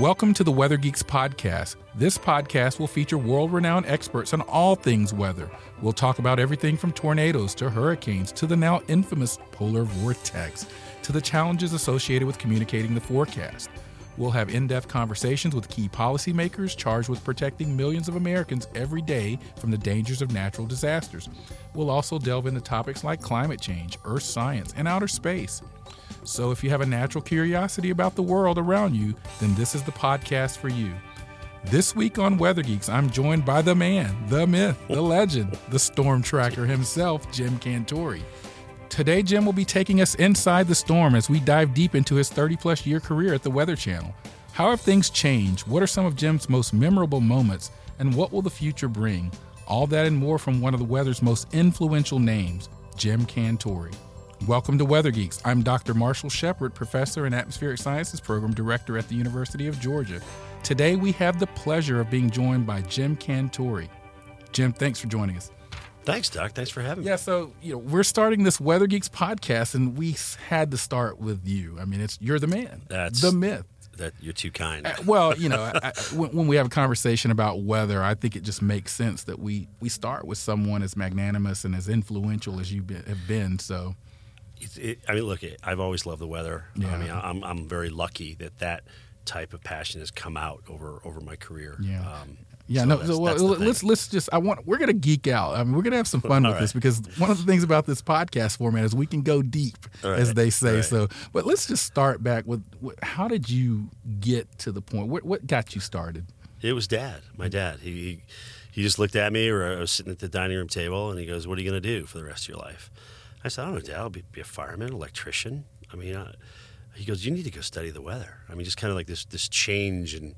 Welcome to the Weather Geeks podcast. This podcast will feature world renowned experts on all things weather. We'll talk about everything from tornadoes to hurricanes to the now infamous polar vortex to the challenges associated with communicating the forecast. We'll have in depth conversations with key policymakers charged with protecting millions of Americans every day from the dangers of natural disasters. We'll also delve into topics like climate change, earth science, and outer space. So if you have a natural curiosity about the world around you, then this is the podcast for you. This week on Weather Geeks, I'm joined by the man, the myth, the legend, the storm tracker himself, Jim Cantore. Today, Jim will be taking us inside the storm as we dive deep into his 30 plus year career at the Weather Channel. How have things changed? What are some of Jim's most memorable moments? And what will the future bring? All that and more from one of the weather's most influential names, Jim Cantore. Welcome to Weather Geeks. I'm Dr. Marshall Shepard, professor and atmospheric sciences program director at the University of Georgia. Today we have the pleasure of being joined by Jim Cantore. Jim, thanks for joining us. Thanks, Doc. Thanks for having me. Yeah, so you know we're starting this Weather Geeks podcast, and we had to start with you. I mean, it's you're the man, That's the myth. That you're too kind. Uh, well, you know, I, I, when, when we have a conversation about weather, I think it just makes sense that we we start with someone as magnanimous and as influential as you be, have been. So it, I mean, look, I've always loved the weather. Yeah. I mean, I'm I'm very lucky that that type of passion has come out over over my career. Yeah. Um, Yeah, so no. that's- So, well, let's thing. let's just. I want. We're gonna geek out. I mean, we're gonna have some fun with this because one of the things about this podcast format is we can go deep, All as they say. right. So, but let's just start back with how did you get to the point? What what got you started? It was Dad. My dad. He, he he just looked at me, or I was sitting at the dining room table, and he goes, "What are you going to do for the rest of your life?" I said, "I don't know, Dad. I'll be, be a fireman, electrician. I mean." I, he goes, "You need to go study the weather." I mean, just kind of like this this change in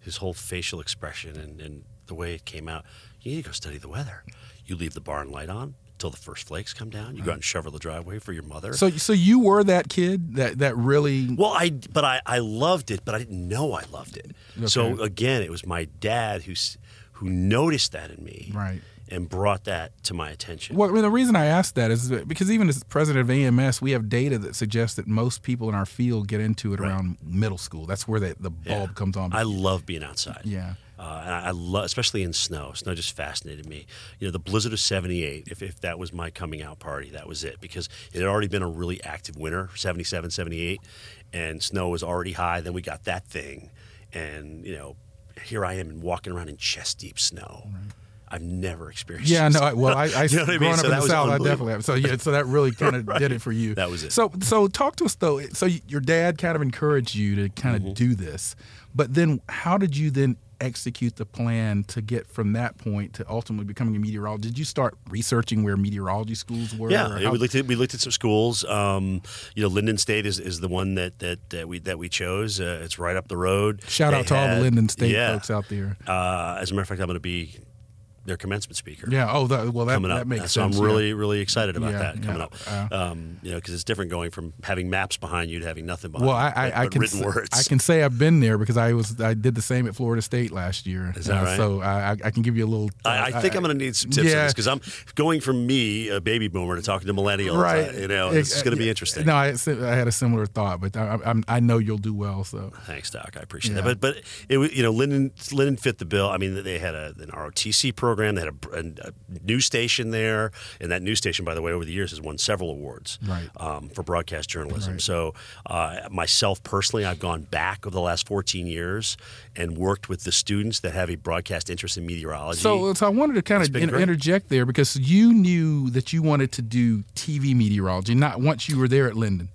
his whole facial expression and, and the way it came out. You need to go study the weather. You leave the barn light on until the first flakes come down. You go out and shovel the driveway for your mother. So so you were that kid that that really Well, I but I, I loved it, but I didn't know I loved it. So again, it was my dad who's who noticed that in me, Right. And brought that to my attention. Well, I mean, the reason I asked that is because even as president of AMS, we have data that suggests that most people in our field get into it Right. around middle school. That's where the, the bulb Yeah. comes on. I love being outside. yeah. Uh, and I, I love, especially in snow. Snow just fascinated me. You know, the blizzard of '78. If, if that was my coming out party, that was it because it had already been a really active winter, '77, '78, and snow was already high. Then we got that thing, and you know, here I am and walking around in chest deep snow. I've never experienced. Yeah, no. I- Well, I, I You know what I mean? growing So up in the South, I definitely have. So yeah, so that really kind of did it for you. That was it. So so talk to us though. So your dad kind of encouraged you to kind of Mm-hmm. do this, but then how did you then execute the plan to get from that point to ultimately becoming a meteorologist? Did you start researching where meteorology schools were? Yeah, we looked at we looked at some schools. Um, you know, Lyndon State is, is the one that that, that we that we chose. Uh, it's right up the road. Shout They out to all the Lyndon State yeah. folks out there. Uh, as a matter of fact, I'm going to be their commencement speaker. Yeah. Oh, that, well, that, coming up. that makes so sense. I'm yeah. really, really excited about Yeah, that coming yeah, up. uh, um, you know, because it's different going from having maps behind you to having nothing behind Well, I, you, I, but, I but can written say, words. I can say I've been there because I was I did the same at Florida State last year. Is that Uh, right? So I, I I can give you a little. I, I think I, am going to need some tips on yeah. this because I'm going from me, a baby boomer, to talking to millennials. right. uh, you know, this is going to be interesting. No, I, I had a similar thought, but I, I'm, I know you'll do well. So Thanks, Doc. I appreciate that. But but it was- you know Lyndon Lyndon fit the bill. I mean, they had a, an ROTC program. They had a, a, a news station there, and that news station, by the way, over the years has won several awards Right. um, for broadcast journalism. Right. So uh, myself personally, I've gone back over the last 14 years and worked with the students that have a broadcast interest in meteorology. So, so I wanted to kind It's of in, interject there because you knew that you wanted to do TV meteorology, not once you were there at Lyndon.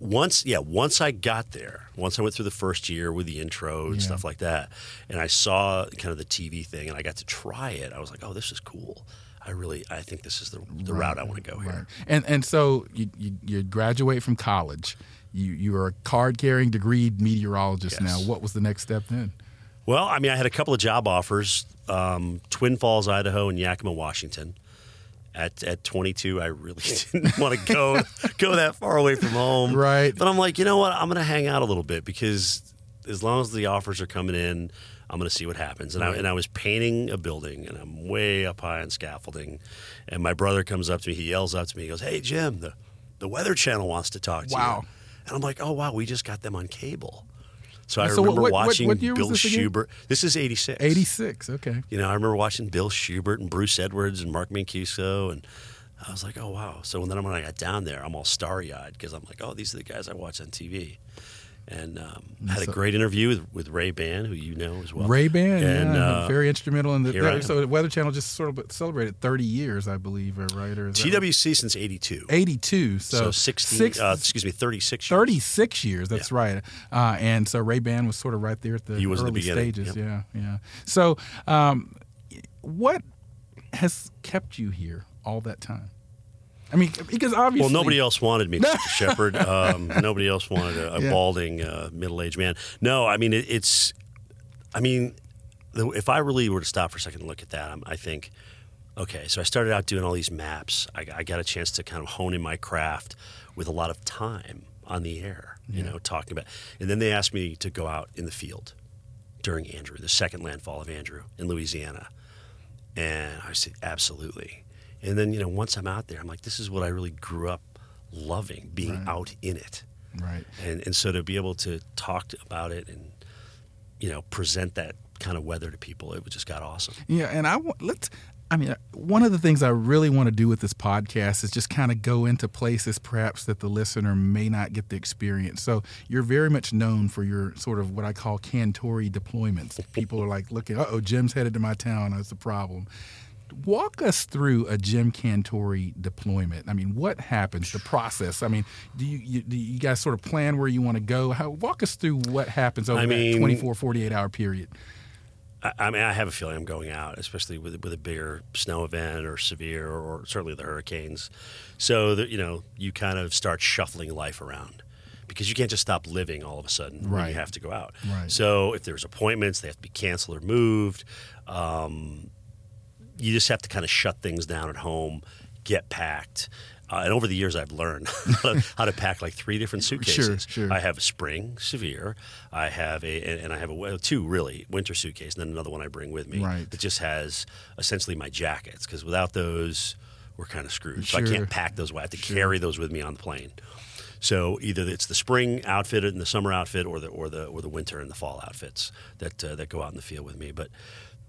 Once yeah once i got there once i went through the first year with the intro and Yeah. stuff like that and i saw kind of the tv thing and i got to try it i was like oh this is cool i really i think this is the, the route i want to go here Right. And and so you, you you graduate from college. you you are a card carrying degreed meteorologist Yes. now. What was the next step then? Well, I mean, I had a couple of job offers: um, Twin Falls, Idaho, and Yakima, Washington. At at 22, I really didn't want to go go that far away from home. Right. But I'm like, you know what? I'm going to hang out a little bit because as long as the offers are coming in, I'm going to see what happens. And I and I was painting a building, and I'm way up high on scaffolding, and my brother comes up to me. He yells out to me. He goes, "Hey, Jim, the the Weather Channel wants to talk to Wow. you." And I'm like, "Oh wow, we just got them on cable." So I So remember what- what- watching what Bill this again? Schubert. This is 86. 86. Okay. You know, I remember watching Bill Schubert and Bruce Edwards and Mark Mancuso, and I was like, oh wow. So then when I got down there, I'm all starry eyed because I'm like, oh, these are the guys I watch on TV. And um, had a great interview with, with Ray Ban, who you know as well. Ray Ban, and, yeah, uh, very instrumental in the. here I am. so the Weather Channel just sort of celebrated 30 years, I believe, or right? Or that right? TWC since '82. 82. So, So 16, six- uh, excuse me, 36 years. 36 years. That's Yeah. right. Uh, and so Ray Ban was sort of right there at the He was in the early stages. yep. Yeah, yeah. So, um, what has kept you here all that time? I mean, because obviously, Well, nobody else wanted me, Mr. Shepard. Um, nobody else wanted a, a Yeah. balding uh, middle-aged man. No, I mean it, it's. I mean, the, if I really were to stop for a second and look at that, I'm, I think, okay. So I started out doing all these maps. I, I got a chance to kind of hone in my craft with a lot of time on the air. You know, talking about, and then they asked me to go out in the field during Andrew, the second landfall of Andrew in Louisiana. And I said, absolutely. And then, you know, once I'm out there, I'm like, this is what I really grew up loving, being out in it. right? And, and so to be able to talk to, about it and, you know, present that kind of weather to people, it just got awesome. Yeah, and I want let's. I mean, one of the things I really want to do with this podcast is just kind of go into places perhaps that the listener may not get the experience. So you're very much known for your sort of what I call Cantore deployments. People are like looking, uh oh, Jim's headed to my town. That's the problem. Walk us through a Jim Cantore deployment. I mean, what happens? The process. I mean, do you, you do you guys sort of plan where you want to go? How, walk us through what happens over I that mean- 24, 48 hour period. I, I mean, I have a feeling I'm going out, especially with with a bigger snow event or severe, or, certainly the hurricanes. So that you know, you kind of start shuffling life around because you can't just stop living all of a sudden when Right. you have to go out. Right. So if there's appointments, they have to be canceled or moved. Um, you just have to kind of shut things down at home, get packed. Uh, and over the years, I've learned how to pack like three different suitcases. sure. I have a spring severe. I have a and and I have a two really winter suitcase, and then another one I bring with me Right. that just has essentially my jackets because without those, we're kind of screwed. So I can't pack those. I have to carry those with me on the plane. So either it's the spring outfit and the summer outfit, or the or the or the winter and the fall outfits that uh, that go out in the field with me. But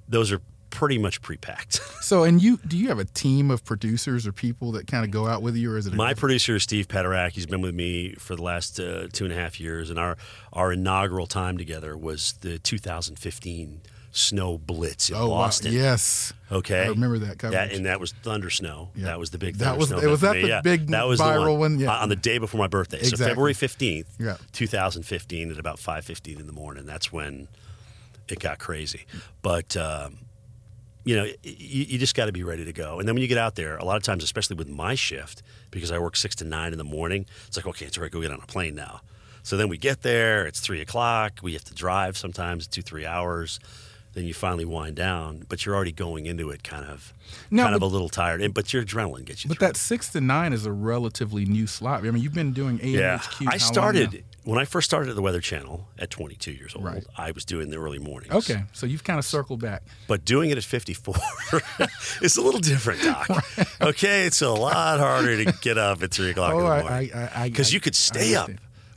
those are pretty much pre-packed. So, and you do you have a team of producers or people that kind of go out with you, or is it a My producer is Steve Pederak. He's been with me for the last uh, two and a half years, and our our inaugural time together was the 2015 snow blitz in oh wow, Boston. yes, Okay, I remember that coverage. That, and that was thunder snow. Yeah. That was the big That was- snow. it was that the yeah. big that was the viral one? Yeah. Uh, on the day before my birthday. Exactly. So February 15th, Yeah. 2015 at about 5:15 in the morning. That's when it got crazy. But um, you know, you, you just got to be ready to go. And then when you get out there, a lot of times, especially with my shift, because I work six to nine in the morning, it's like, okay, it's all right, go get on a plane now. So then we get there, it's three o'clock. We have to drive sometimes two, three hours. Then you finally wind down, but you're already going into it kind of, No, kind of a little tired. And but your adrenaline gets you. But through that six to nine is a relatively new slot. I mean, you've been doing AMHQ. yeah, I started now? When I first started at the Weather Channel at 22 years old. Right. I was doing the early mornings. Okay, so you've kind of circled back. But doing it at 54 is a little different, Doc. Okay, it's a lot harder to get up at 3 o'clock Oh, in the morning. Because you could stay up.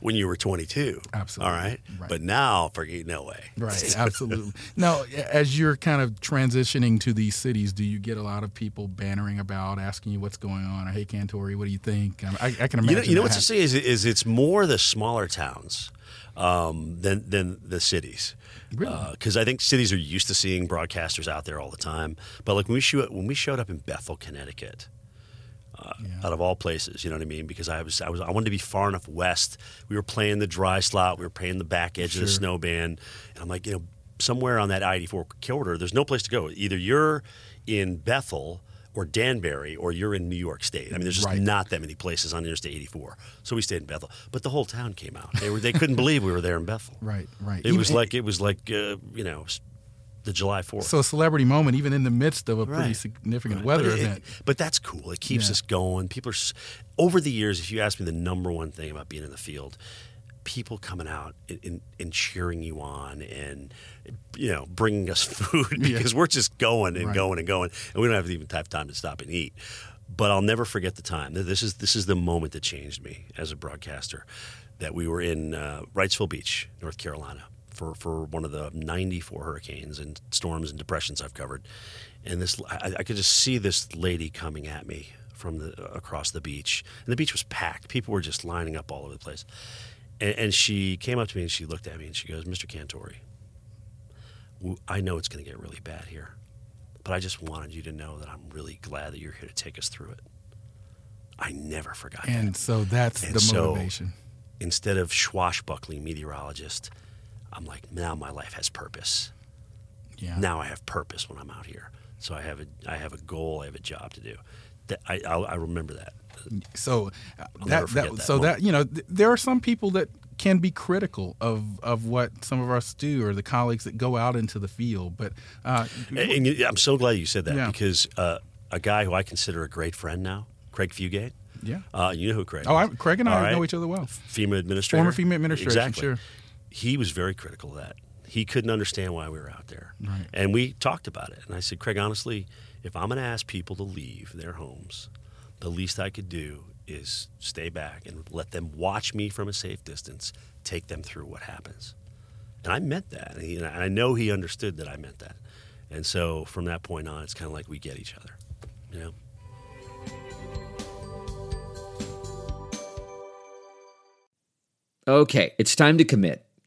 When you were 22. Absolutely. All right? Right. But now, forget no way. Right, absolutely. now, as you're kind of transitioning to these cities, do you get a lot of people bantering about, asking you what's going on? Or, hey, Cantore, what do you think? I, I can imagine. You know, you know what's interesting is, is it's more the smaller towns um, than than the cities. Really? Because I think cities are used to seeing broadcasters out there all the time. But like when we show, when we showed up in Bethel, Connecticut, uh, out of all places, you know what I mean? Because I was I was I wanted to be far enough west. We were playing the dry slot. We were playing the back edge of the snow band, and I'm like, you know, somewhere on that I-84 corridor, there's no place to go. Either you're in Bethel or Danbury or you're in New York State. I mean, there's just Right. not that many places on Interstate 84. So we stayed in Bethel, but the whole town came out. They were they couldn't believe we were there in Bethel. Right, right. It was like it was like uh, you know the July 4th. so a celebrity moment, even in the midst of a pretty significant Right. weather but it- event. but that's cool. It keeps Yeah. us going. People are over the years. If you ask me the number one thing about being in the field, people coming out and, and, and cheering you on and you know bringing us food Yeah. because we're just going and Right. going and going and we don't have even have time to stop and eat. But I'll never forget the time. This is this is the moment that changed me as a broadcaster. That we were in uh, Wrightsville Beach, North Carolina, for, for one of the 94 hurricanes and storms and depressions I've covered. And this, I, I could just see this lady coming at me from the across the beach, and the beach was packed. People were just lining up all over the place. And, and she came up to me and she looked at me and she goes, "Mr. Cantore, I know it's going to get really bad here, but I just wanted you to know that I'm really glad that you're here to take us through it." I never forgot that And so that's And the so- motivation. instead of swashbuckling meteorologist, I'm like, now my life has purpose. Yeah. Now I have purpose when I'm out here. So I have a I have a goal. I have a job to do. That I I'll, I remember that. So uh, that, that, that so moment. that you know th- there are some people that can be critical of of what some of us do or the colleagues that go out into the field, but uh, And, and I'm so glad you said that Yeah. because uh, a guy who I consider a great friend now, Craig Fugate. yeah. Uh, you know who Craig? Oh, I. Craig and I right? know each other well. FEMA administrator. Former FEMA administrator. Exactly. sure. He was very critical of that. He couldn't understand why we were out there. Right. And we talked about it. And I said, Craig, honestly, if I'm going to ask people to leave their homes, the least I could do is stay back and let them watch me from a safe distance, take them through what happens. And I meant that. And he- and I know he understood that I meant that. And so from that point on, it's kind of like we get each other. You know? Okay, it's time to commit.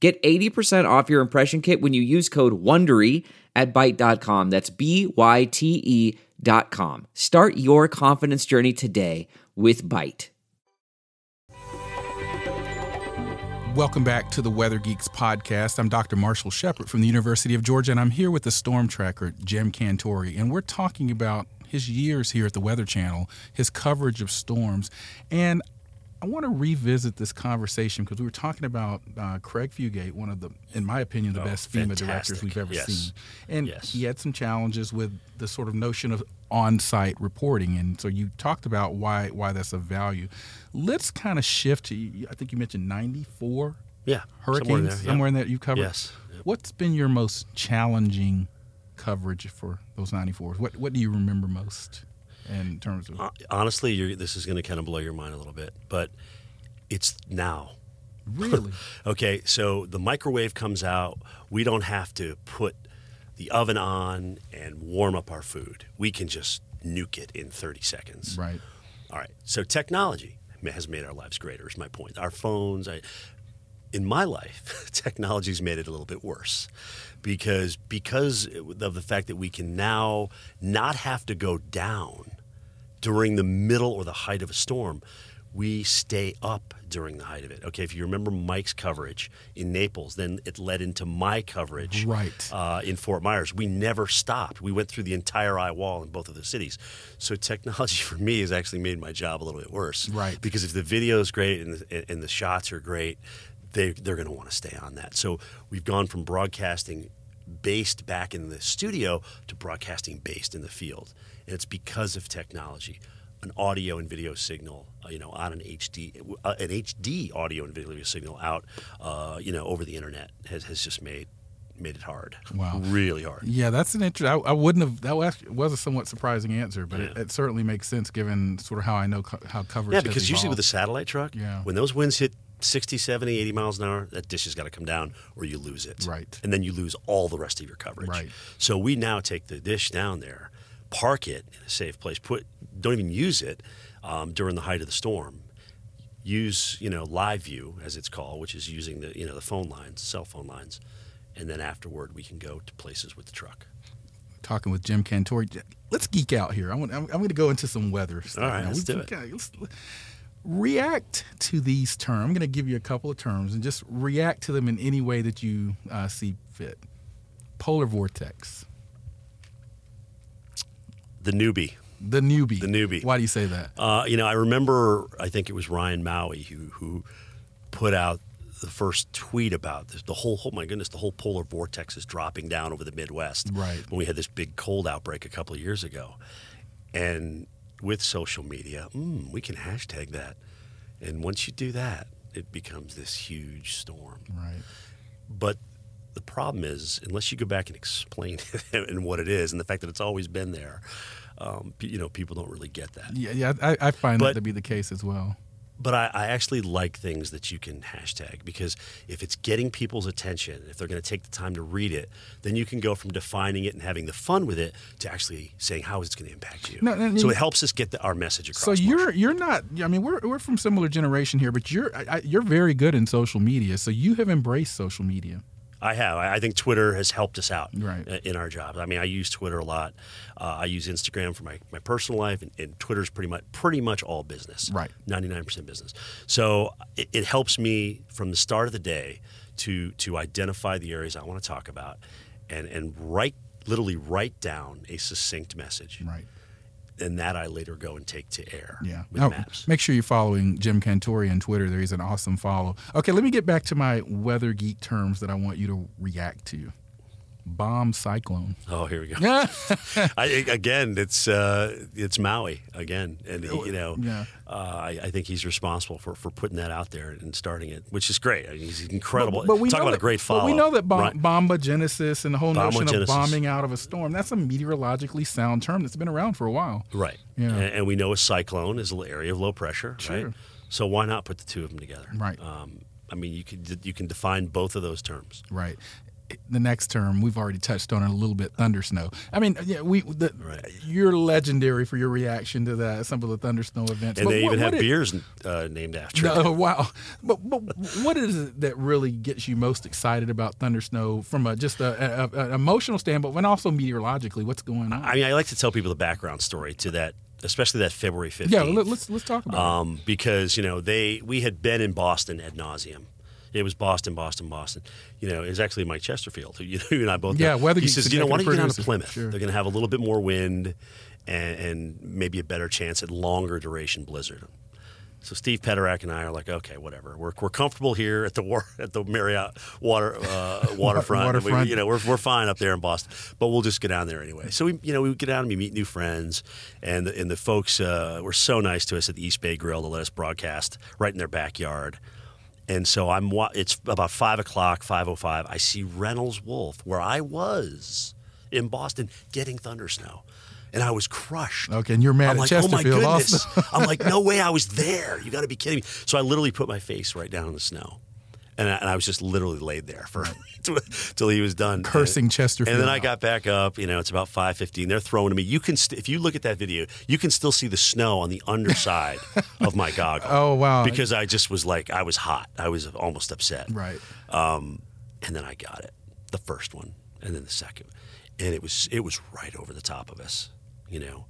Get 80% off your impression kit when you use code WONDERY at Byte.com. That's B-Y-T-E dot com. Start your confidence journey today with Byte. Welcome back to the Weather Geeks podcast. I'm Dr. Marshall Shepard from the University of Georgia, and I'm here with the storm tracker, Jim Cantore, and we're talking about his years here at the Weather Channel, his coverage of storms. And I want to revisit this conversation because we were talking about uh, Craig Fugate, one of the, in my opinion, the Oh, best FEMA fantastic. directors we've ever Yes. seen. And Yes. he had some challenges with the sort of notion of on-site reporting, and so you talked about why why that's of value. Let's kind of shift to. I think you mentioned ninety-four Yeah. hurricanes somewhere in there, somewhere in that you covered. Yes. Yep. What's been your most challenging coverage for those 94s? What what do you remember most in terms of honestly, you're, this is going to kind of blow your mind a little bit, but it's now. really? Okay, so the microwave comes out. We don't have to put the oven on and warm up our food. We can just nuke it in 30 seconds. right. All right. So technology has made our lives greater. Is my point. Our phones. I, in my life, technology's made it a little bit worse because because of the fact that we can now not have to go down during the middle or the height of a storm. We stay up during the height of it. Okay, if you remember Mike's coverage in Naples, then it led into my coverage Right. uh, in Fort Myers. We never stopped. We went through the entire eye wall in both of the cities. So technology for me has actually made my job a little bit worse. Right. Because if the video is great and the, and the shots are great, they, they're going to want to stay on that. So we've gone from broadcasting based back in the studio to broadcasting based in the field. And it's because of technology. An audio and video signal, uh, you know, on an HD, uh, an HD audio and video signal out, uh, you know, over the internet has, has just made made it hard. Wow. really hard. Yeah, that's an interesting. I, I wouldn't have. That was, was a somewhat surprising answer, but it, Yeah. it certainly makes sense given sort of how I know co- how coverage. Yeah, because usually with a satellite truck, Yeah. when those winds hit 60, 70, 80 miles an hour, that dish has got to come down or you lose it. Right. And then you lose all the rest of your coverage. Right. So we now take the dish down there, park it in a safe place, put don't even use it, um, during the height of the storm. Use you know live view as it's called, which is using the you know the phone lines, cell phone lines, and then afterward we can go to places with the truck. Talking with Jim Cantore. Let's geek out here. I want, I'm, I'm going to go into some weather stuff. All right, now. let's We- do it. let's- react to these terms. I'm going to give you a couple of terms and just react to them in any way that you uh, see fit. Polar vortex, The newbie. the newbie. The newbie. Why do you say that? Uh, you know, I remember. I think it was Ryan Maue who who put out the first tweet about this. The whole, oh my goodness, the whole polar vortex is dropping down over the Midwest. Right. When we had this big cold outbreak a couple of years ago, and with social media, mm, we can hashtag that, and once you do that, it becomes this huge storm. Right. But the problem is, unless you go back and explain it and what it is, and the fact that it's always been there, um, you know, people don't really get that. Yeah, yeah, I, I find that to be the case as well. But I, I actually like things that you can hashtag because if it's getting people's attention, if they're going to take the time to read it, then you can go from defining it and having the fun with it to actually saying how is it going to impact you. No, no, so it helps us get the, our message across. So you're you're not. I mean, we're we're from similar generation here, but you're I- you're very good in social media. So you have embraced social media. I have. I think Twitter has helped us out Right. in our jobs. I mean, I use Twitter a lot. Uh, I use Instagram for my, my personal life, and, and Twitter's pretty much pretty much all business. Right. ninety nine percent business. So it, it helps me from the start of the day to to identify the areas I want to talk about, and and write literally write down a succinct message, Right. And that I later go and take to air. Yeah. Oh, make sure you're following Jim Cantore on Twitter. There he's an awesome follow. Okay, let me get back to my weather geek terms that I want you to react to. Bomb cyclone. Oh, here we go. I, again, it's uh, it's Maue again, and he, you know, Yeah. uh, I, I think he's responsible for, for putting that out there and starting it, which is great. I mean, he's incredible. But we Talk about that, a great follow. But we know that bom- Right. bombogenesis and the whole notion of bombing out of a storm, that's a meteorologically sound term that's been around for a while. Right. Yeah. And, and we know a cyclone is an area of low pressure, Sure. right? So why not put the two of them together? Right. Um, I mean, you can you can define both of those terms. Right. The next term we've already touched on it a little bit. Thunder snow. I mean, yeah, we. The, Right. You're legendary for your reaction to that. Some of the thunder snow events. And But they what- even have it- beers uh, named after. it. Wow. But, but what is it that really gets you most excited about thunder snow from a just a, a, an emotional standpoint, but also meteorologically? What's going on? I mean, I like to tell people the background story to that, especially that February 15th. yeah, let, us let's talk about um, because you know they we had been in Boston ad nauseum. It was Boston, Boston, Boston. You know, it was actually Mike Chesterfield, who you, know, you and I both. Yeah, know. Weather He says, you know, why don't you get down to Plymouth? Sure. They're going to have a little bit more wind and, and maybe a better chance at longer duration blizzard. So Steve Pederak and I are like, okay, whatever. We're, we're comfortable here at the war, at the Marriott water uh, waterfront. We- Waterfront. you know, we're, we're fine up there in Boston, but we'll just get down there anyway. So we, you know, we would get down and we meet new friends, and the, and the folks uh, were so nice to us at the East Bay Grill to let us broadcast right in their backyard. And so I'm. It's about five o'clock, five o five. I see Reynolds Wolf where I was in Boston getting thunder snow, and I was crushed. Okay, and you're mad I'm at like, oh my goodness. I'm like, no way, I was there. You got to be kidding me. So I literally put my face right down in the snow, and I, and I was just literally laid there for till he was done Cursing And- Chesterfield And then I got back up. You know, it's about five fifteen. They're throwing to me. You can, st- if you look at that video, you can still see the snow on the underside of my goggle. Oh, wow. Because I just was like, I was hot. I was almost upset. right. Um, and then I got it, the first one, and then the second, and it was it was right over the top of us. You know,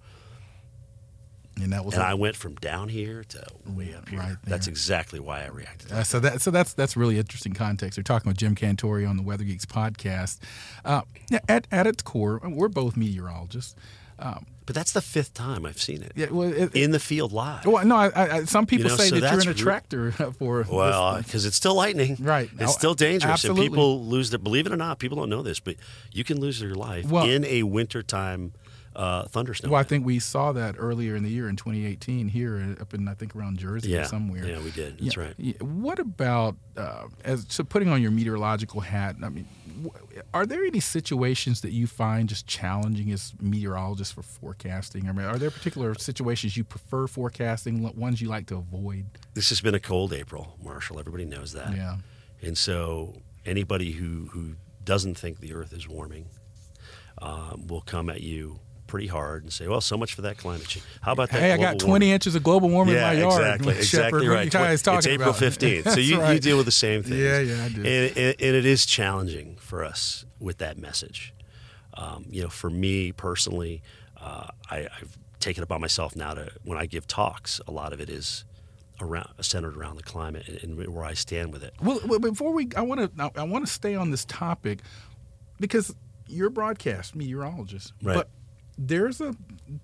And that was and I went from down here to way up here. Right That's exactly why I reacted. Uh, so that so that's that's really interesting context. We're talking with Jim Cantore on the Weather Geeks podcast. Uh, yeah, at at its core, we're both meteorologists. Um, But that's the fifth time I've seen it yeah, well, it, in the field live. well, no, I, I, some people know, say so that you're in a tractor for. Well, because it's still lightning, Right. It's Oh, still dangerous, absolutely. and people lose their. Believe it or not, people don't know this, but you can lose your life Well- in a wintertime uh, thunderstorm. well, I think we saw that earlier in the year in 2018 here up in I think around Jersey yeah, or somewhere. Yeah, we did. That's Yeah, right. yeah. What about uh, as so putting on your meteorological hat? I mean, are there any situations that you find just challenging as meteorologists for forecasting? I mean, are there particular situations you prefer forecasting, ones you like to avoid? This has been a cold April, Marshall. Everybody knows that. Yeah. And so anybody who, who doesn't think the earth is warming um, will come at you pretty hard and say, well, so much for that climate change. How about that? Hey, I got 20 warming? inches of global warming yeah, in my yard. exactly, Shepard, exactly right. guys talking it's April about? 15th, so you, you deal with the same thing. Yeah, yeah, I do. And, and, and it is challenging for us with that message. Um, you know, for me personally, uh, I, I've taken it upon myself now to when I give talks, a lot of it is around centered around the climate and, and where I stand with it. Well, well, before we, I want to, I want to stay on this topic because you're a broadcast meteorologist, Right. but there's a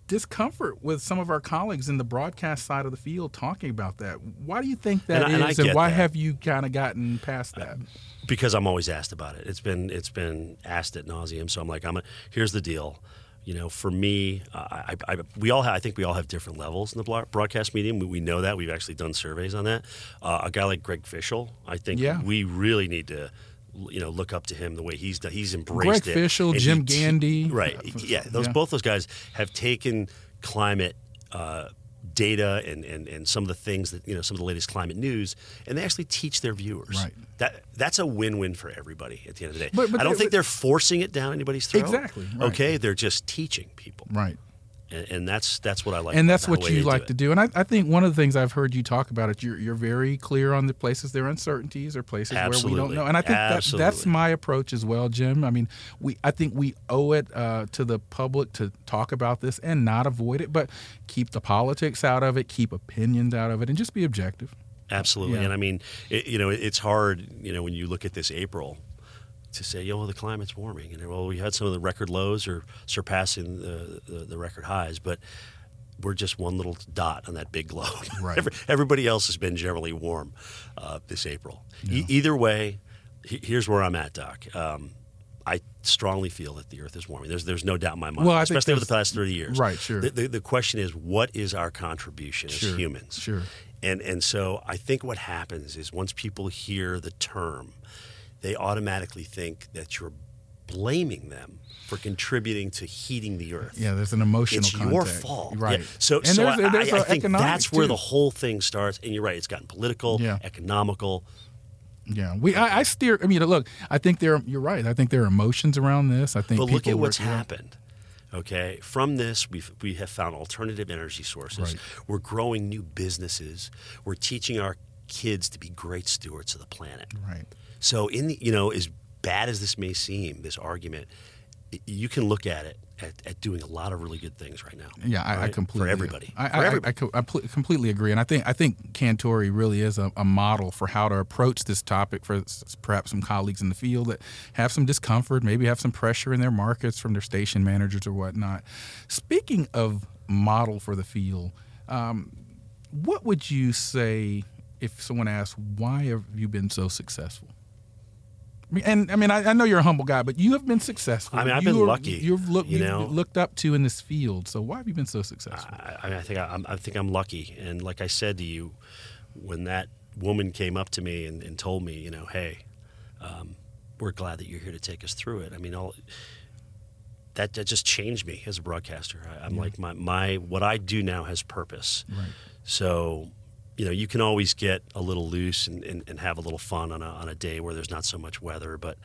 discomfort with some of our colleagues in the broadcast side of the field talking about that. Why do you think that And is, I- and I why that. have you kind of gotten past that? because I'm always asked about it. It's been it's been asked at nauseum. So I'm like, I'm a, here's the deal. You know, for me, uh, I, I, we all have, I think we all have different levels in the broadcast medium. We, we know that. We've actually done surveys on that. Uh, a guy like Greg Fishel, I think Yeah. we really need to, you know, look up to him the way he's done. He's embraced Greg it. Fishel, And Jim he Gandy. right? Yeah, those Yeah. both those guys have taken climate. Uh, data and, and, and some of the things that you know some of the latest climate news and they actually teach their viewers Right. that that's a win-win for everybody at the end of the day. But- but I don't they- think they're forcing it down anybody's throat. Exactly, right. Okay, they're just teaching people, Right. And, and that's that's what I like. and that's what you like do to do. And I, I think one of the things I've heard you talk about it, you're, you're very clear on the places there are uncertainties or places where we don't know. And I think that, that's my approach as well, Jim. I mean, we I think we owe it uh, to the public to talk about this and not avoid it, but keep the politics out of it, keep opinions out of it, and just be objective. Absolutely, Yeah. and I mean, it, you know, it's hard. You know, when you look at this April, to say, "Yo, well, the climate's warming," and well, we had some of the record lows or surpassing the, the, the record highs, but we're just one little dot on that big globe. Right. Every, everybody else has been generally warm uh, this April. E- either way, he- here's where I'm at, Doc. Um, I strongly feel that the Earth is warming. There's there's no doubt in my mind, Well, especially over the past 30 years. Right, sure. The, the, the question is, what is our contribution Sure, as humans? sure. And and so I think what happens is once people hear the term, they automatically think that you're blaming them for contributing to heating the earth. Yeah, there's an emotional. It's your fault, right? Yeah. So, and so there's, I, there's I, I think that's where too. the whole thing starts. And you're right; it's gotten political, Yeah. economical. Yeah, we. I, I steer. I mean, look. I think there. You're right. I think there are emotions around this. I think. But look people at what's yeah. happened. Okay, from this we've we have found alternative energy sources. Right. We're growing new businesses. We're teaching our kids to be great stewards of the planet. Right. So, in the, you know, as bad as this may seem, this argument, you can look at it at, at doing a lot of really good things right now. Yeah, I, I completely for everybody. I, for I, everybody. I, co- I pl- completely agree, and I think I think Cantore really is a, a model for how to approach this topic for perhaps some colleagues in the field that have some discomfort, maybe have some pressure in their markets from their station managers or whatnot. Speaking of model for the field, um, what would you say if someone asked why have you been so successful? And I mean, I, I know you're a humble guy, but you have been successful. I mean, I've You been are- lucky, You've looked, you know? looked up to in this field. So why have you been so successful? I, I- I think I, I'm- I think I'm lucky, and like I said to you, when that woman came up to me and, and told me, you know, hey, um, we're glad that you're here to take us through it. I mean, all that that just changed me as a broadcaster. I, I'm like my my what I do now has purpose. Right. So, you know, you can always get a little loose and, and, and have a little fun on a, on a day where there's not so much weather, but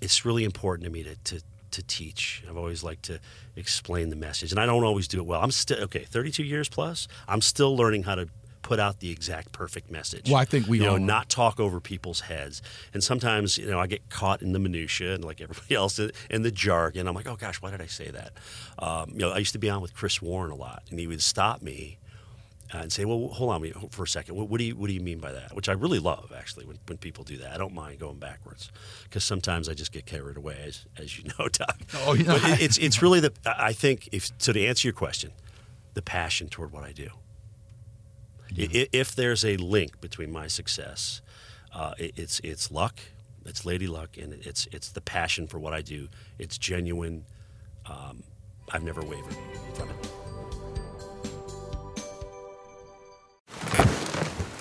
it's really important to me to, to, to teach. I've always liked to explain the message, and I don't always do it well. I'm still, okay, 32 years plus, I'm still learning how to put out the exact perfect message. Well, I think we you know, are. not talk over people's heads. And sometimes, you know, I get caught in the minutia and like everybody else in, in the jargon. I'm like, oh gosh, why did I say that? Um, you know, I used to be on with Chris Warren a lot, and he would stop me uh, and say, "Well, hold on for a second. What, what do you What do you mean by that?" Which I really love, actually, when, when people do that. I don't mind going backwards because sometimes I just get carried away, as, as you know, Doc. Oh, yeah. But it, it's it's really the. I think if so to answer your question, the passion toward what I do. I- I- If there's a link between my success, uh, it, it's it's luck, it's lady luck, and it's it's the passion for what I do. It's genuine. Um, I've never wavered from it.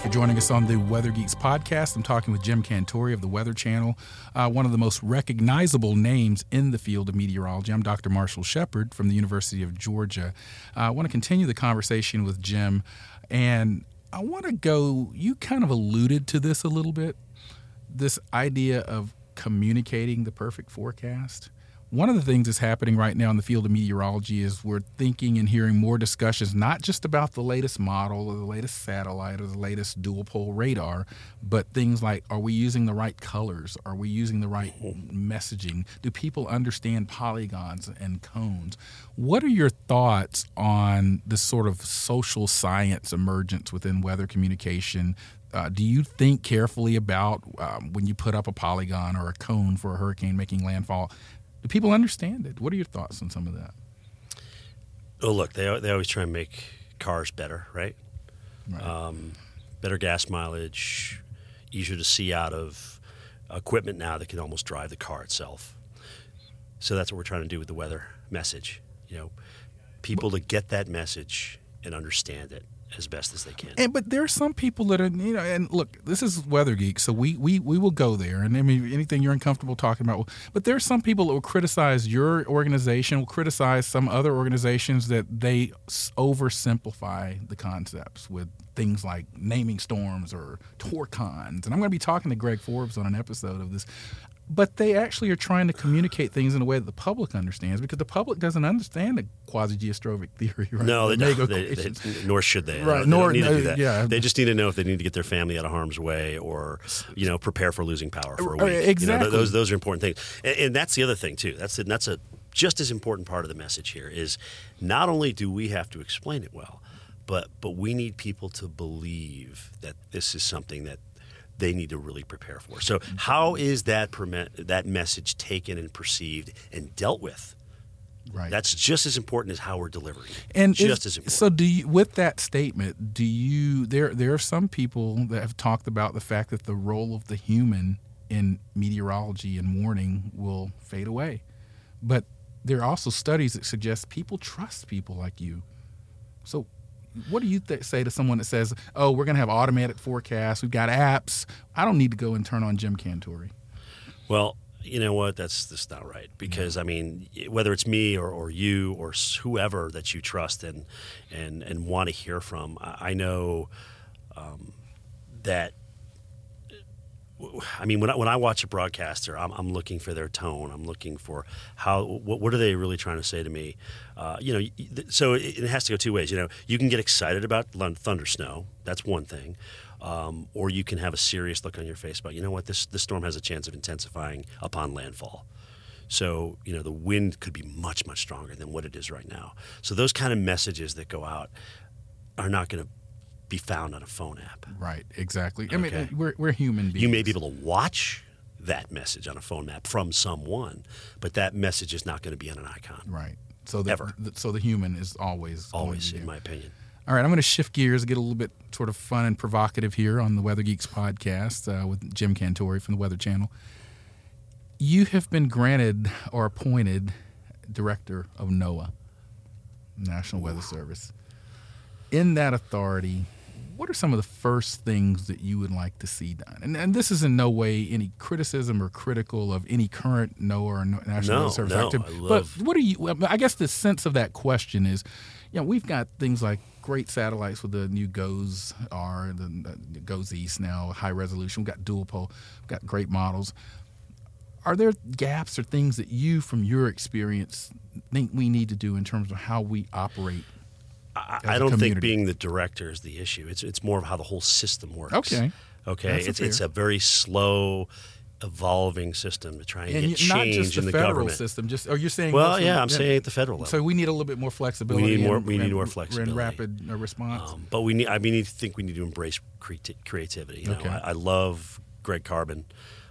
For joining us on the Weather Geeks podcast. I'm talking with Jim Cantore of the Weather Channel, uh, one of the most recognizable names in the field of meteorology. I'm Dr. Marshall Shepard from the University of Georgia. Uh, I want to continue the conversation with Jim, and I want to go, you kind of alluded to this a little bit this idea of communicating the perfect forecast one of the things that's happening right now in the field of meteorology is we're thinking and hearing more discussions not just about the latest model or the latest satellite or the latest dual-pol radar, but things like are we using the right colors? Are we using the right messaging? Do people understand polygons and cones? What are your thoughts on this sort of social science emergence within weather communication uh, do you think carefully about um, when you put up a polygon or a cone for a hurricane making landfall? Do people understand it? What are your thoughts on some of that? Oh, look, they they always try and make cars better, right? Right. Um, better gas mileage, easier to see out of equipment now that can almost drive the car itself. So that's what we're trying to do with the weather message. You know, people to get that message and understand it as best as they can. And but there are some people that are you know, and look, this is Weather Geek, so we we we will go there. And I mean, anything you're uncomfortable talking about. But there are some people that will criticize your organization, will criticize some other organizations that they oversimplify the concepts with things like naming storms or torcons. And I'm going to be talking to Greg Forbes on an episode of this. But they actually are trying to communicate things in a way that the public understands because the public doesn't understand the quasi geostrophic theory. Right? No, The they don't. They, they, equations. nor should they. Right, They don't nor- need to do that. yeah. They just need to know if they need to get their family out of harm's way or, you know, prepare for losing power for a week. You know, exactly. those those are important things, and, and that's the other thing too. That's a, that's a just as important part of the message here is not only do we have to explain it well, but but we need people to believe that this is something that they need to really prepare for. So how mm-hmm. is that that message taken and perceived and dealt with? Right. That's just as important as how we're delivering. and just is- as important. So, do you, with that statement, do you there there are some people that have talked about the fact that the role of the human in meteorology and warning will fade away, but there are also studies that suggest people trust people like you. So, what do you th- say to someone that says, "Oh, we're going to have automatic forecasts. We've got apps. I don't need to go and turn on Jim Cantore." Well, you know what? That's just not right because I mean, whether it's me or, or you or whoever that you trust and and and want to hear from, I, I know um, that. I mean, when I, when I watch a broadcaster, I'm, I'm looking for their tone. I'm looking for how what, what are they really trying to say to me. Uh, you know, so it, it has to go two ways. You know, you can get excited about thunder snow. That's one thing. Um, or you can have a serious look on your face about, you know what, this this storm has a chance of intensifying upon landfall. So, you know, the wind could be much, much stronger than what it is right now. So, those kind of messages that go out are not going to be found on a phone app. Right. Exactly. I mean, we're we're human beings. You may be able to watch that message on a phone map from someone, but that message is not going to be on an icon. Right. So the, Ever. the- so the human is always Always, in my opinion. All right, I'm going to shift gears, get a little bit sort of fun and provocative here on the Weather Geeks podcast uh, with Jim Cantore from the Weather Channel. You have been granted or appointed director of NOAA, National Weather Service. In that authority, what are some of the first things that you would like to see done? And, and this is in no way any criticism or critical of any current NOAA or National No, Service no, activity. I but what are you? I guess the sense of that question is, you know, we've got things like great satellites with the new GOES are the, the GOES East now, high resolution. We've got dual-pol, we've got great models. Are there gaps or things that you, from your experience, think we need to do in terms of how we operate? I, don't think being the director is the issue. It's it's more of how the whole system works. Okay. Okay. That's it's fair. it's a very slow, evolving system to try and, And get you- not change just the in the federal government. system. Just are you saying? Well, yeah, I'm saying at the federal level. So we need a little bit more flexibility. We need more- and- we need and- more and flexibility. rapid uh, response. Um, but we need. I mean, I think we need to embrace creati- creativity. You know, Okay. I, I love Greg Carbin.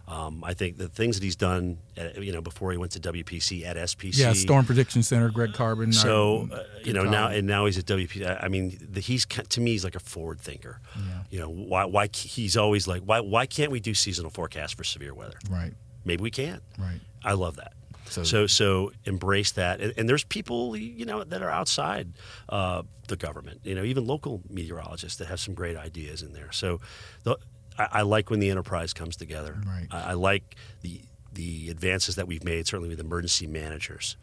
Um, I think the things that he's done, at, you know, before he went to WPC at SPC. yeah, Storm Prediction Center, Greg Carbin. So uh, you good know now, and now he's at WPC. I mean, the, he's to me he's like a forward thinker. You know, why? Why he's always like, why? Why can't we do seasonal forecasts for severe weather? right, Maybe we can. right. I love that. So- So so embrace that. And, and there's people you know that are outside uh, the government. You know, even local meteorologists that have some great ideas in there. So the, I, I like when the enterprise comes together. Right. I, I like the the advances that we've made. Certainly with emergency managers,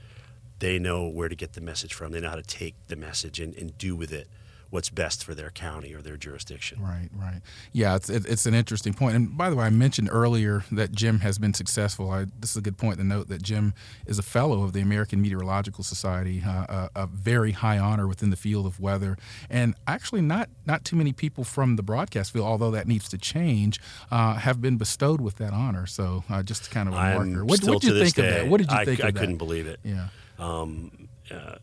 they know where to get the message from. They know how to take the message and, and do with it what's best for their county or their jurisdiction. Right, right. Yeah, it's it, it's an interesting point. And by the way, I mentioned earlier that Jim has been successful. I, this is a good point to note that Jim is a fellow of the American Meteorological Society, uh, a, a very high honor within the field of weather. And actually, not not too many people from the broadcast field, although that needs to change, uh, have been bestowed with that honor. So uh, just kind of a marker. What did you think of that? What did you I, think I that? couldn't believe it. Yeah. Um, uh,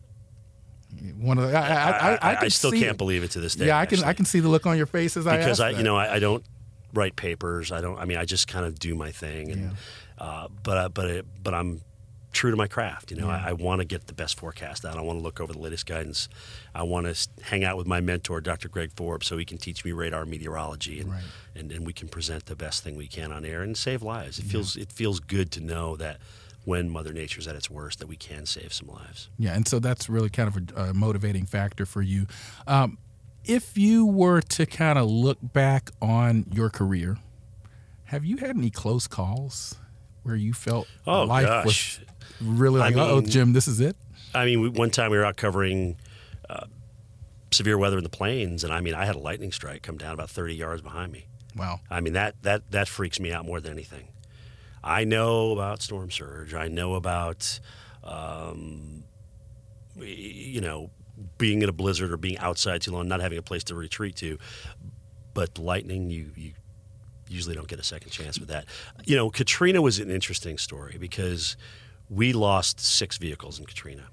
One of the, I, I, I, I, still can't it. believe it to this day. Yeah, I can I can see the look on your face as I because I, you know, I, I don't write papers. I don't. I mean, I just kind of do my thing, and uh, but I- but it, but I'm true to my craft. You know, I, I want to get the best forecast out. I want to look over the latest guidance. I want to hang out with my mentor, Dr. Greg Forbes, so he can teach me radar meteorology, and, Right. and and we can present the best thing we can on air and save lives. It feels it feels good to know that when Mother Nature's at its worst, that we can save some lives. Yeah, and so that's really kind of a, a motivating factor for you. Um, if you were to kind of look back on your career, have you had any close calls where you felt Oh, life gosh. was really like, oh, Jim, this is it? I mean, we, one time we were out covering uh, severe weather in the plains, and I mean, I had a lightning strike come down about 30 yards behind me. Wow. I mean, that that that freaks me out more than anything. I know about storm surge. I know about, um, you know, being in a blizzard or being outside too long, not having a place to retreat to. But lightning, you you usually don't get a second chance with that. You know, Katrina was an interesting story because we lost six vehicles in Katrina,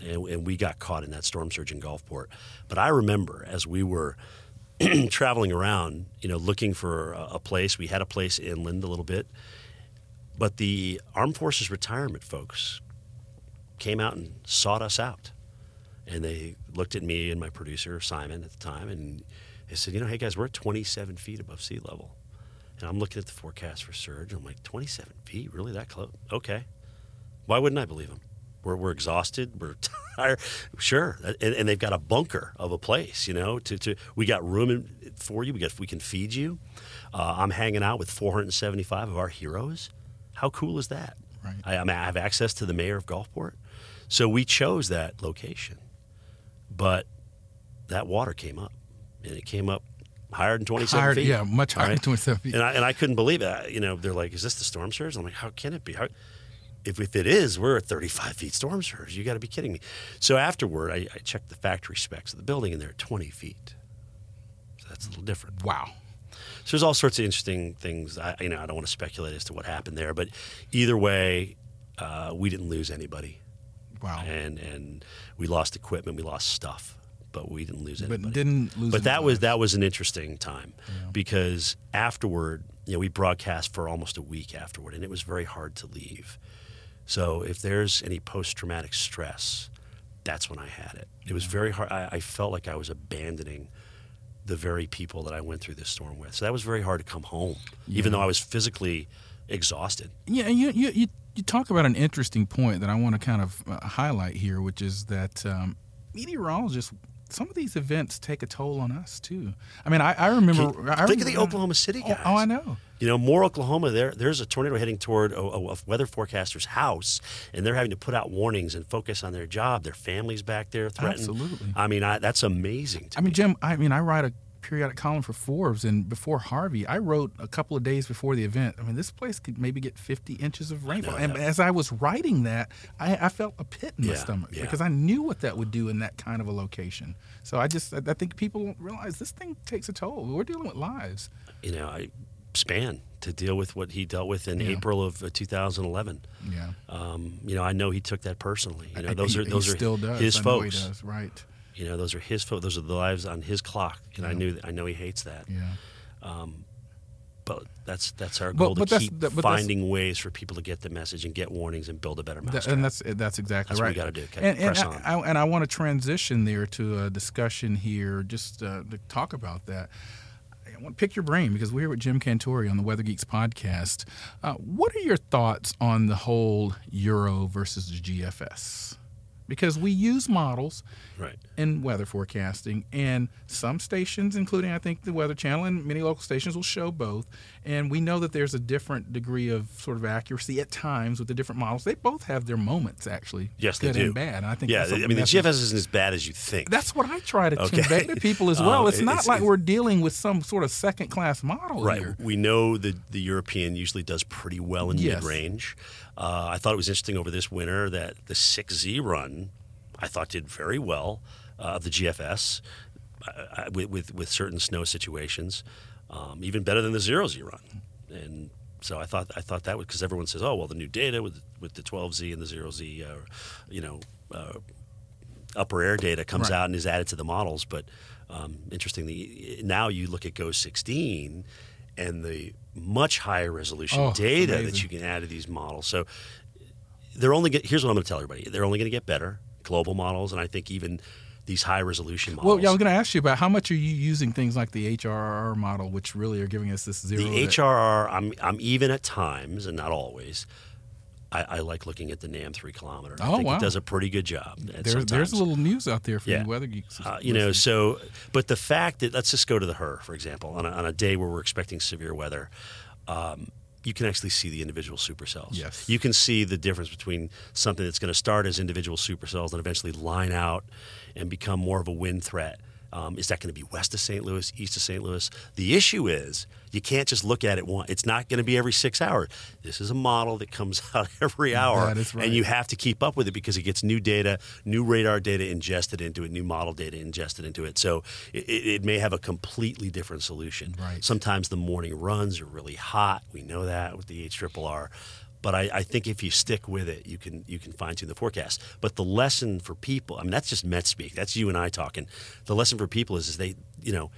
and, and we got caught in that storm surge in Gulfport. But I remember as we were traveling around, you know, looking for a, a place. We had a place inland a little bit, but the Armed Forces retirement folks came out and sought us out, and they looked at me and my producer Simon at the time, and they said, "You know, hey guys, we're at 27 feet above sea level." And I'm looking at the forecast for surge. I'm like, 27 feet, really that close? Okay. Why wouldn't I believe them? We're, we're exhausted. We're tired. Sure. And, and they've got a bunker of a place, you know. To, to we got room for you. We got we can feed you. Uh, I'm hanging out with 475 of our heroes. How cool is that? Right. I, I, have access to the mayor of Gulfport, so we chose that location. But that water came up, and it came up higher than 27 Higher- feet. yeah, much higher All than 27 feet. And I, and I couldn't believe it. You know, they're like, "Is this the storm surge?" I'm like, "How can it be? How, if, if it is, we're at 35 feet storm surge. You got to be kidding me." So afterward, I, I checked the factory specs of the building, and they're at 20 feet. So that's a little different. Wow. So there's all sorts of interesting things. I, you know, I don't want to speculate as to what happened there, but either way, uh, we didn't lose anybody, Wow. and and we lost equipment, we lost stuff, but we didn't lose anybody. but didn't lose But that was lives. that was an interesting time because afterward, you know, we broadcast for almost a week afterward, and it was very hard to leave. So if there's any post-traumatic stress, that's when I had it. It was very hard. I, I felt like I was abandoning the very people that I went through this storm with. So that was very hard to come home, even though I was physically exhausted. Yeah, you, you, you, you talk about an interesting point that I want to kind of uh, highlight here, which is that um, meteorologists, some of these events take a toll on us too. I mean, I, I remember. Think I of remember- the Oklahoma City Oh, guys. oh, I know. You know, more Oklahoma, there there's a tornado heading toward a, a, weather forecaster's house, and they're having to put out warnings and focus on their job. Their families back there threatened. Absolutely. I mean, I, that's amazing. To I mean, me. Jim. I mean, I write a periodic column for Forbes, and before Harvey, I wrote a couple of days before the event. I mean, this place could maybe get 50 inches of rainfall. And as I was writing that, I, I felt a pit in my Yeah, stomach yeah. because I knew what that would do in that kind of a location. So I just, I think people don't realize this thing takes a toll. We're dealing with lives. you know, I span to deal with what he dealt with in April of uh, 2011. Yeah. Um, you know, I know he took that personally. You know, I- those he- are those are still does. his I know he folks. does, Right. You know, those are his folks. Those are the lives on his clock, and I knew I know he hates that. Yeah. But that's that's our goal but to keep that- finding ways for people to get the message and get warnings and build a better That- mousetrap. and that's that's exactly That's what right. we gotta do, okay? And, and Press I, on. I, and I want to transition there to a discussion here, just uh, to talk about that. I want to pick your brain because we're here with Jim Cantore on the Weather Geeks podcast. Uh, what are your thoughts on the whole Euro versus the GFS? Because we use models Right. in weather forecasting, and some stations, including I think the Weather Channel and many local stations, will show both. And we know that there's a different degree of sort of accuracy at times with the different models. They both have their moments, actually. Yes, they good do. and bad. And I think Yeah, I mean the GFS isn't as bad as you think. That's what I try to Okay. convey to people as Um, well. it's not it's- like it's- we're dealing with some sort of second class model Right. here. We know that the European usually does pretty well in Yes. mid range. Uh, I thought it was interesting over this winter that the 6Z run, I thought did very well uh, of the GFS uh, uh, with, with, with certain snow situations, um, even better than the 0Z run. And so I thought I thought that was because everyone says, oh well, the new data with with the 12Z and the 0Z, uh, you know, uh, upper air data comes Right. out and is added to the models. But um, interestingly, now you look at GOES-16 and the much higher resolution Oh, data that you can add to these models. So they're only get, here's what I'm going to tell everybody: they're only going to get better. Global models, and I think even these high resolution models. Well, yeah, I was going to ask you about how much are you using things like the HRR model, which really are giving us this zero. the that- HRR, I'm I'm even at times, and not always. I, I like looking at the NAM three kilometer. I Oh, think wow. it does a pretty good job. at There's, there's a little news out there for Yeah. you weather geeks. Uh, you know, so, but the fact that, let's just go to the HRRR, for example, on a, on a day where we're expecting severe weather, um, you can actually see the individual supercells. Yes. You can see the difference between something that's going to start as individual supercells and eventually line out and become more of a wind threat. Um, is that going to be west of St. Louis, east of St. Louis? The issue is you can't just look at it one. It's not going to be every six hours. This is a model that comes out every hour, right. and you have to keep up with it because it gets new data, new radar data ingested into it, new model data ingested into it. So it, it may have a completely different solution. Right. Sometimes the morning runs are really hot. We know that with the H triple R. But I, I think if you stick with it, you can you can fine tune the forecast. But the lesson for people, I mean, that's just Met speak. That's you and I talking. The lesson for people is, is they, you know,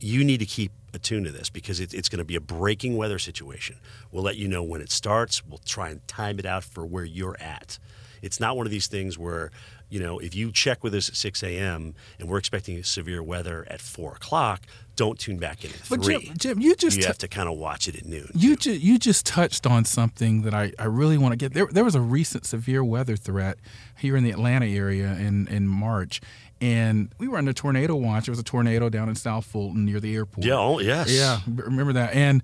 you need to keep attuned to this because it, it's going to be a breaking weather situation. We'll let you know when it starts. We'll try and time it out for where you're at. It's not one of these things where, you know, if you check with us at 6 a.m. and we're expecting severe weather at 4 o'clock, don't tune back in at 3. But Jim, Jim, you just you t- have to kind of watch it at noon. You ju- you just touched on something that I, I really want to get. There there was a recent severe weather threat here in the Atlanta area in, in March, and we were under tornado watch. There was a tornado down in South Fulton near the airport. Yeah, oh, yes. Yeah, remember that. And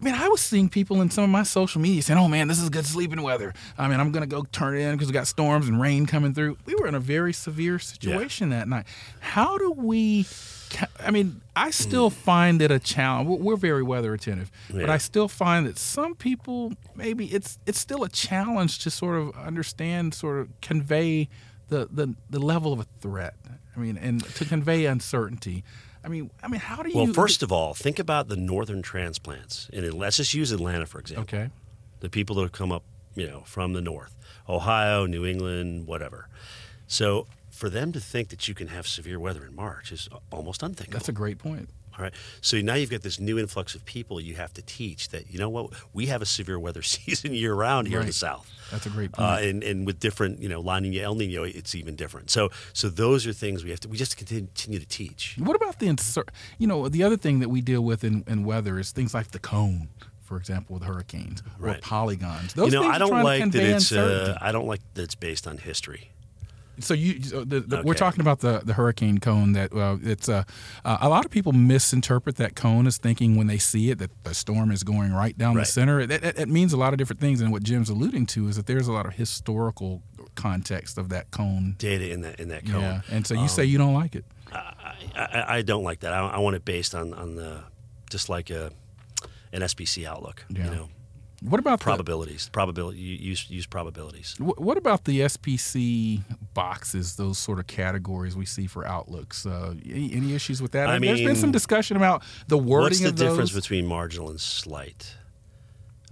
man, I was seeing people in some of my social media saying, "Oh man, this is good sleeping weather. I mean, I'm gonna go turn it in because we got storms and rain coming through." We were in a very severe situation that night. How do we? I mean, I mm. still find it a challenge. We're- We're very weather attentive, but I still find that some people maybe it's it's still a challenge to sort of understand, sort of convey the the, the level of a threat. I mean, and to convey uncertainty. I mean, I mean, how do you? Well, first of all, think about the northern transplants. And let's just use Atlanta, for example. okay. the people that have come up, you know, from the north, Ohio, New England, whatever. So for them to think that you can have severe weather in March is almost unthinkable. That's a great point. All right. So now you've got this new influx of people you have to teach that, you know what, we have a severe weather season year round here in the South. That's a great point. Uh, and, and with different, you know, La Nina, El Nino, it's even different. So so those are things we have to, we just continue, to teach. What about the? You know, the other thing that we deal with in, in weather is things like the cone, for example, with hurricanes or polygons. Those you know, things I don't like that it's, uh. I don't like that it's based on history. So you, so the, the, we're talking about the, the hurricane cone. That uh, it's a uh, a lot of people misinterpret that cone as thinking when they see it that the storm is going right down the center. It, it, it means a lot of different things, and what Jim's alluding to is that there's a lot of historical context of that cone. Data in that in that cone. Yeah, and so you say you don't like it. I, I, I don't like that. I, I want it based on, on the just like a an SPC outlook. Yeah. You know, What about the, probabilities. Probability. Use use probabilities. What about the SPC boxes, those sort of categories we see for outlooks? Uh, any, any issues with that? I mean, There's been some discussion about the wording What's the difference between marginal and slight?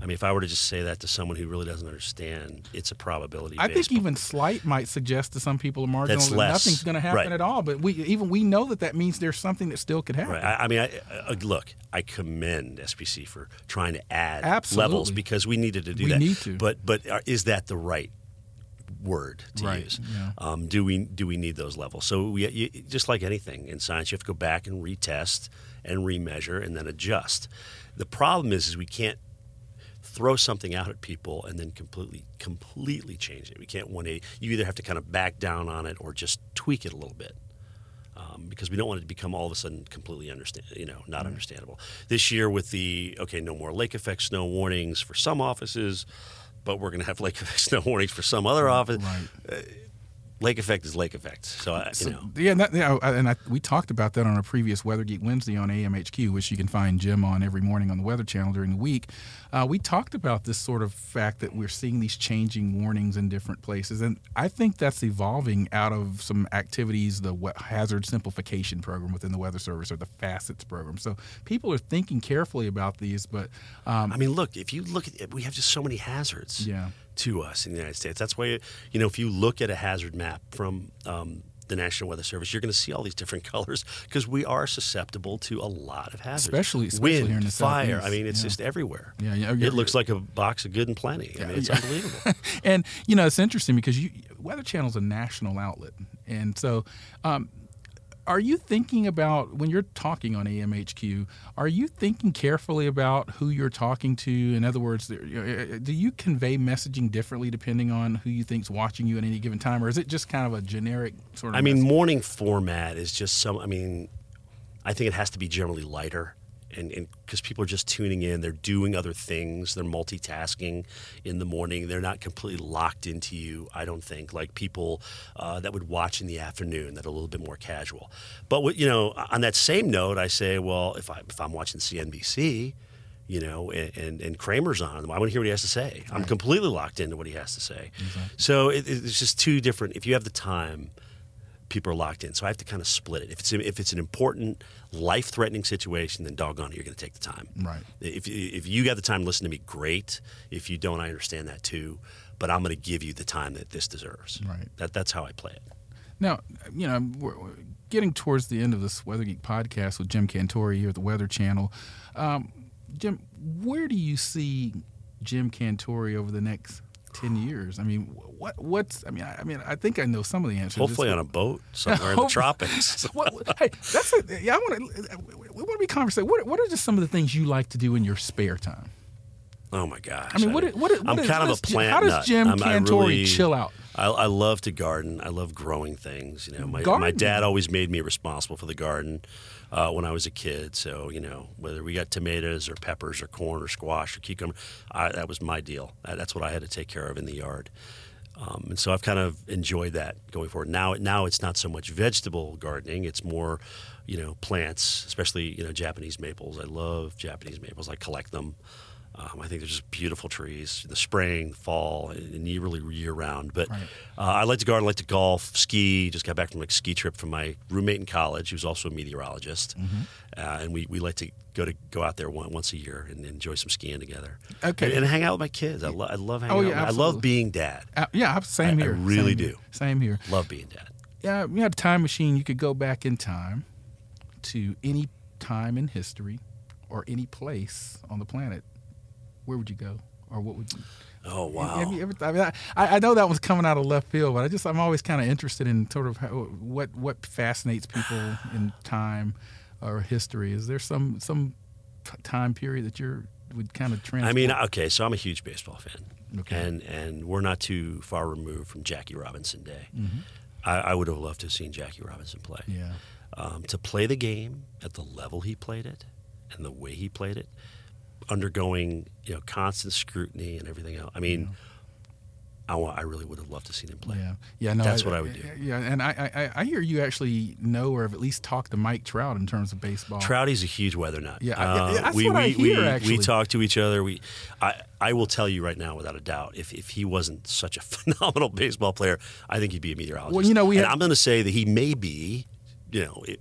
I mean, if I were to just say that to someone who really doesn't understand, it's a probability. I think even slight might suggest to some people a marginal that nothing's going to happen Right. at all. But we even we know that that means there's something that still could happen. Right. I, I mean, I, I, look, I commend SPC for trying to add Absolutely. levels because we needed to do We that. need to. But but uh, is that the right word to Right, use. yeah. Um, do we do we need those levels? So we you, just like anything in science, you have to go back and retest and remeasure and then adjust. The problem is, is we can't throw something out at people and then completely completely change it. We can't one eight. You either have to kind of back down on it or just tweak it a little bit. Um, because we don't want it to become all of a sudden completely understand, you know, not mm-hmm. understandable. This year with the okay, no more lake effect snow warnings for some offices, but we're going to have lake effect snow warnings for some other mm, office. Right. Uh, Lake effect is lake effect. So, I, you know, Yeah, and, that, yeah, and I, we talked about that on a previous Weather Geek Wednesday on AMHQ, which you can find Jim on every morning on the Weather Channel during the week. Uh, we talked about this sort of fact that we're seeing these changing warnings in different places, and I think that's evolving out of some activities, the hazard simplification program within the Weather Service or the Facets program. So people are thinking carefully about these, but um, I mean, look, if you look at it, we have just so many hazards Yeah. To us in the United States. That's why, you know, if you look at a hazard map from um, the National Weather Service, you're going to see all these different colors because we are susceptible to a lot of hazards. Especially- especially wind, here in the fire. Southeast. I mean, it's Yeah. just everywhere. Yeah, yeah, It looks like a box of good and plenty. I mean, it's yeah. unbelievable. and you know it's interesting because you, Weather Channel is a national outlet, and so um, are you thinking about when you're talking on AMHQ? Are you thinking carefully about who you're talking to? In other words, you know, eh, eh, do you convey messaging differently depending on who you think's watching you at any given time, or is it just kind of a generic sort of? I mean, message? morning format is just some. I mean, I think it has to be generally lighter, and because people are just tuning in, they're doing other things, they're multitasking in the morning. They're not completely locked into you. I don't think like people uh, that would watch in the afternoon that are a little bit more casual. But what, you know, on that same note, I say, well, if I if I'm watching CNBC. You know, and, and, and Cramer's on. I want to hear what he has to say. I'm completely locked into what he has to say. So it, it's just two different. If you have the time, people are locked in. So I have to kind of split it. If it's if it's an important, life threatening situation, then doggone it, you're going to take the time. Right. If if you got the time to listen to me, great. If you don't, I understand that too. But I'm going to give you the time that this deserves. Right. That that's how I play it. Now, you know, we're we're getting towards the end of this Weather Geek podcast with Jim Cantore here at the Weather Channel. Um, Jim, where do you see Jim Cantore over the next ten years? I mean, what what's? I mean, I, I mean, I think I know some of the answers. Hopefully on a boat somewhere in the tropics. what, hey, that's a, yeah. I want to. We want to be conversation. What, what are just some of the things you like to do in your spare time? Oh my gosh! I mean, what? What? what I'm kind what of a plant How does. Jim I'm- Cantore really- chill out? I, I love to garden. I love growing things. You know, my my dad always made me responsible for the garden uh, when I was a kid. So you know, whether we got tomatoes or peppers or corn or squash or cucumber, I, that was my deal. That's what I had to take care of in the yard. Um, and so I've kind of enjoyed that going forward. Now, now it's not so much vegetable gardening; it's more, you know, plants, especially you know Japanese maples. I love Japanese maples. I collect them. Um, I think they're just beautiful trees. in The spring, fall, and really year round. But uh, I like to garden, I like to golf, ski. Just got back from a ski trip from my roommate in college, who's also a meteorologist, uh, and we, we like to go to go out there one, once a year and enjoy some skiing together. Okay. and, and hang out with my kids. I, lo- I love hanging Oh, out. yeah, with- I love being dad. Uh, yeah, same I- I really Same do. here. Same here. Love being dad. Yeah, you had a time machine. You could go back in time to any time in history or any place on the planet. Where would you go, or what would you? Oh wow! Have you ever, I, mean, I, I know that was coming out of left field, but I just I'm always kind of interested in sort of how, what what fascinates people in time or history. Is there some some time period that you're would kind of transport? I mean, okay, so I'm a huge baseball fan, Okay. and and we're not too far removed from Jackie Robinson Day. Mm-hmm. I, I would have loved to have seen Jackie Robinson play. yeah, Um, to play the game at the level he played it, and the way he played it, undergoing you know constant scrutiny and everything else. I mean, I, wa- I really would have loved to seen him play. yeah, yeah. No, That's what I would do. Yeah, and I, I I hear you actually know or have at least talked to Mike Trout in terms of baseball. Trouty's a huge weather nut. Yeah, I- Uh, that's we, what I hear, we, actually. we talk to each other. We, I, I will tell you right now, without a doubt, if, if he wasn't such a phenomenal baseball player, I think he'd be a meteorologist. Well, you know, we and had- I'm going to say that he may be, you know, it,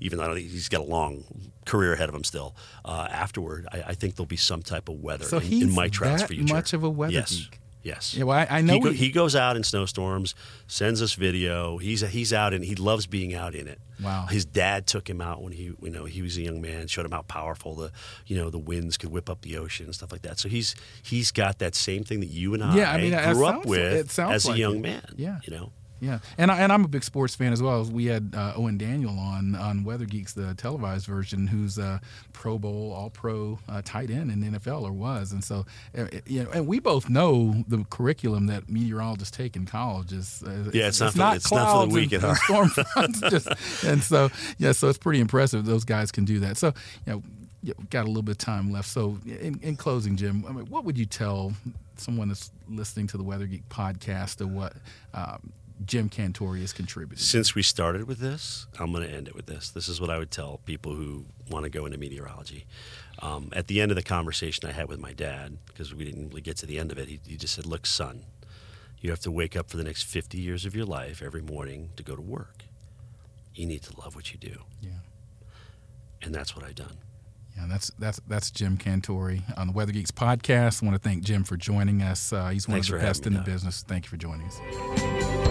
even though he's got a long career ahead of him still. Uh, afterward, I, I think there'll be some type of weather So in, he's in Mike Trout's that future. much of a weather yes. geek. Yes. Yeah, well, I, I know he, go, he goes out in snowstorms, sends us video. He's he's out and he loves being out in it. Wow. His dad took him out when he you know he was a young man, showed him how powerful the you know the winds could whip up the ocean and stuff like that. So he's he's got that same thing that you and I, Yeah, I mean, grew sounds- up with sounds as a young it. man. Yeah. You know. Yeah, and I, and I'm a big sports fan as well. We had uh, Owen Daniels on on Weather Geeks, the televised version, who's a Pro Bowl, All Pro uh, tight end in the NFL or was, and so uh, you know, and we both know the curriculum that meteorologists take in college is uh, Yeah, it's not for- it's not for the weak and, at heart. storm fronts, just and so yeah, so it's pretty impressive those guys can do that. So you know. Got a little bit of time left. So, in, in closing, Jim, I mean, what would you tell someone that's listening to the Weather Geek podcast of what um, Jim Cantore has contributed? Since we started with this, I'm going to end it with this. This is what I would tell people who want to go into meteorology. Um, at the end of the conversation I had with my dad, because we didn't really get to the end of it, he, he just said, Look, son, you have to wake up for the next 50 years of your life every morning to go to work. You need to love what you do. Yeah. And that's what I've done. Yeah, that's that's that's Jim Cantore on the Weather Geeks podcast. I want to thank Jim for joining us. Uh, he's one Thanks of the best in the business. Thank you for joining us.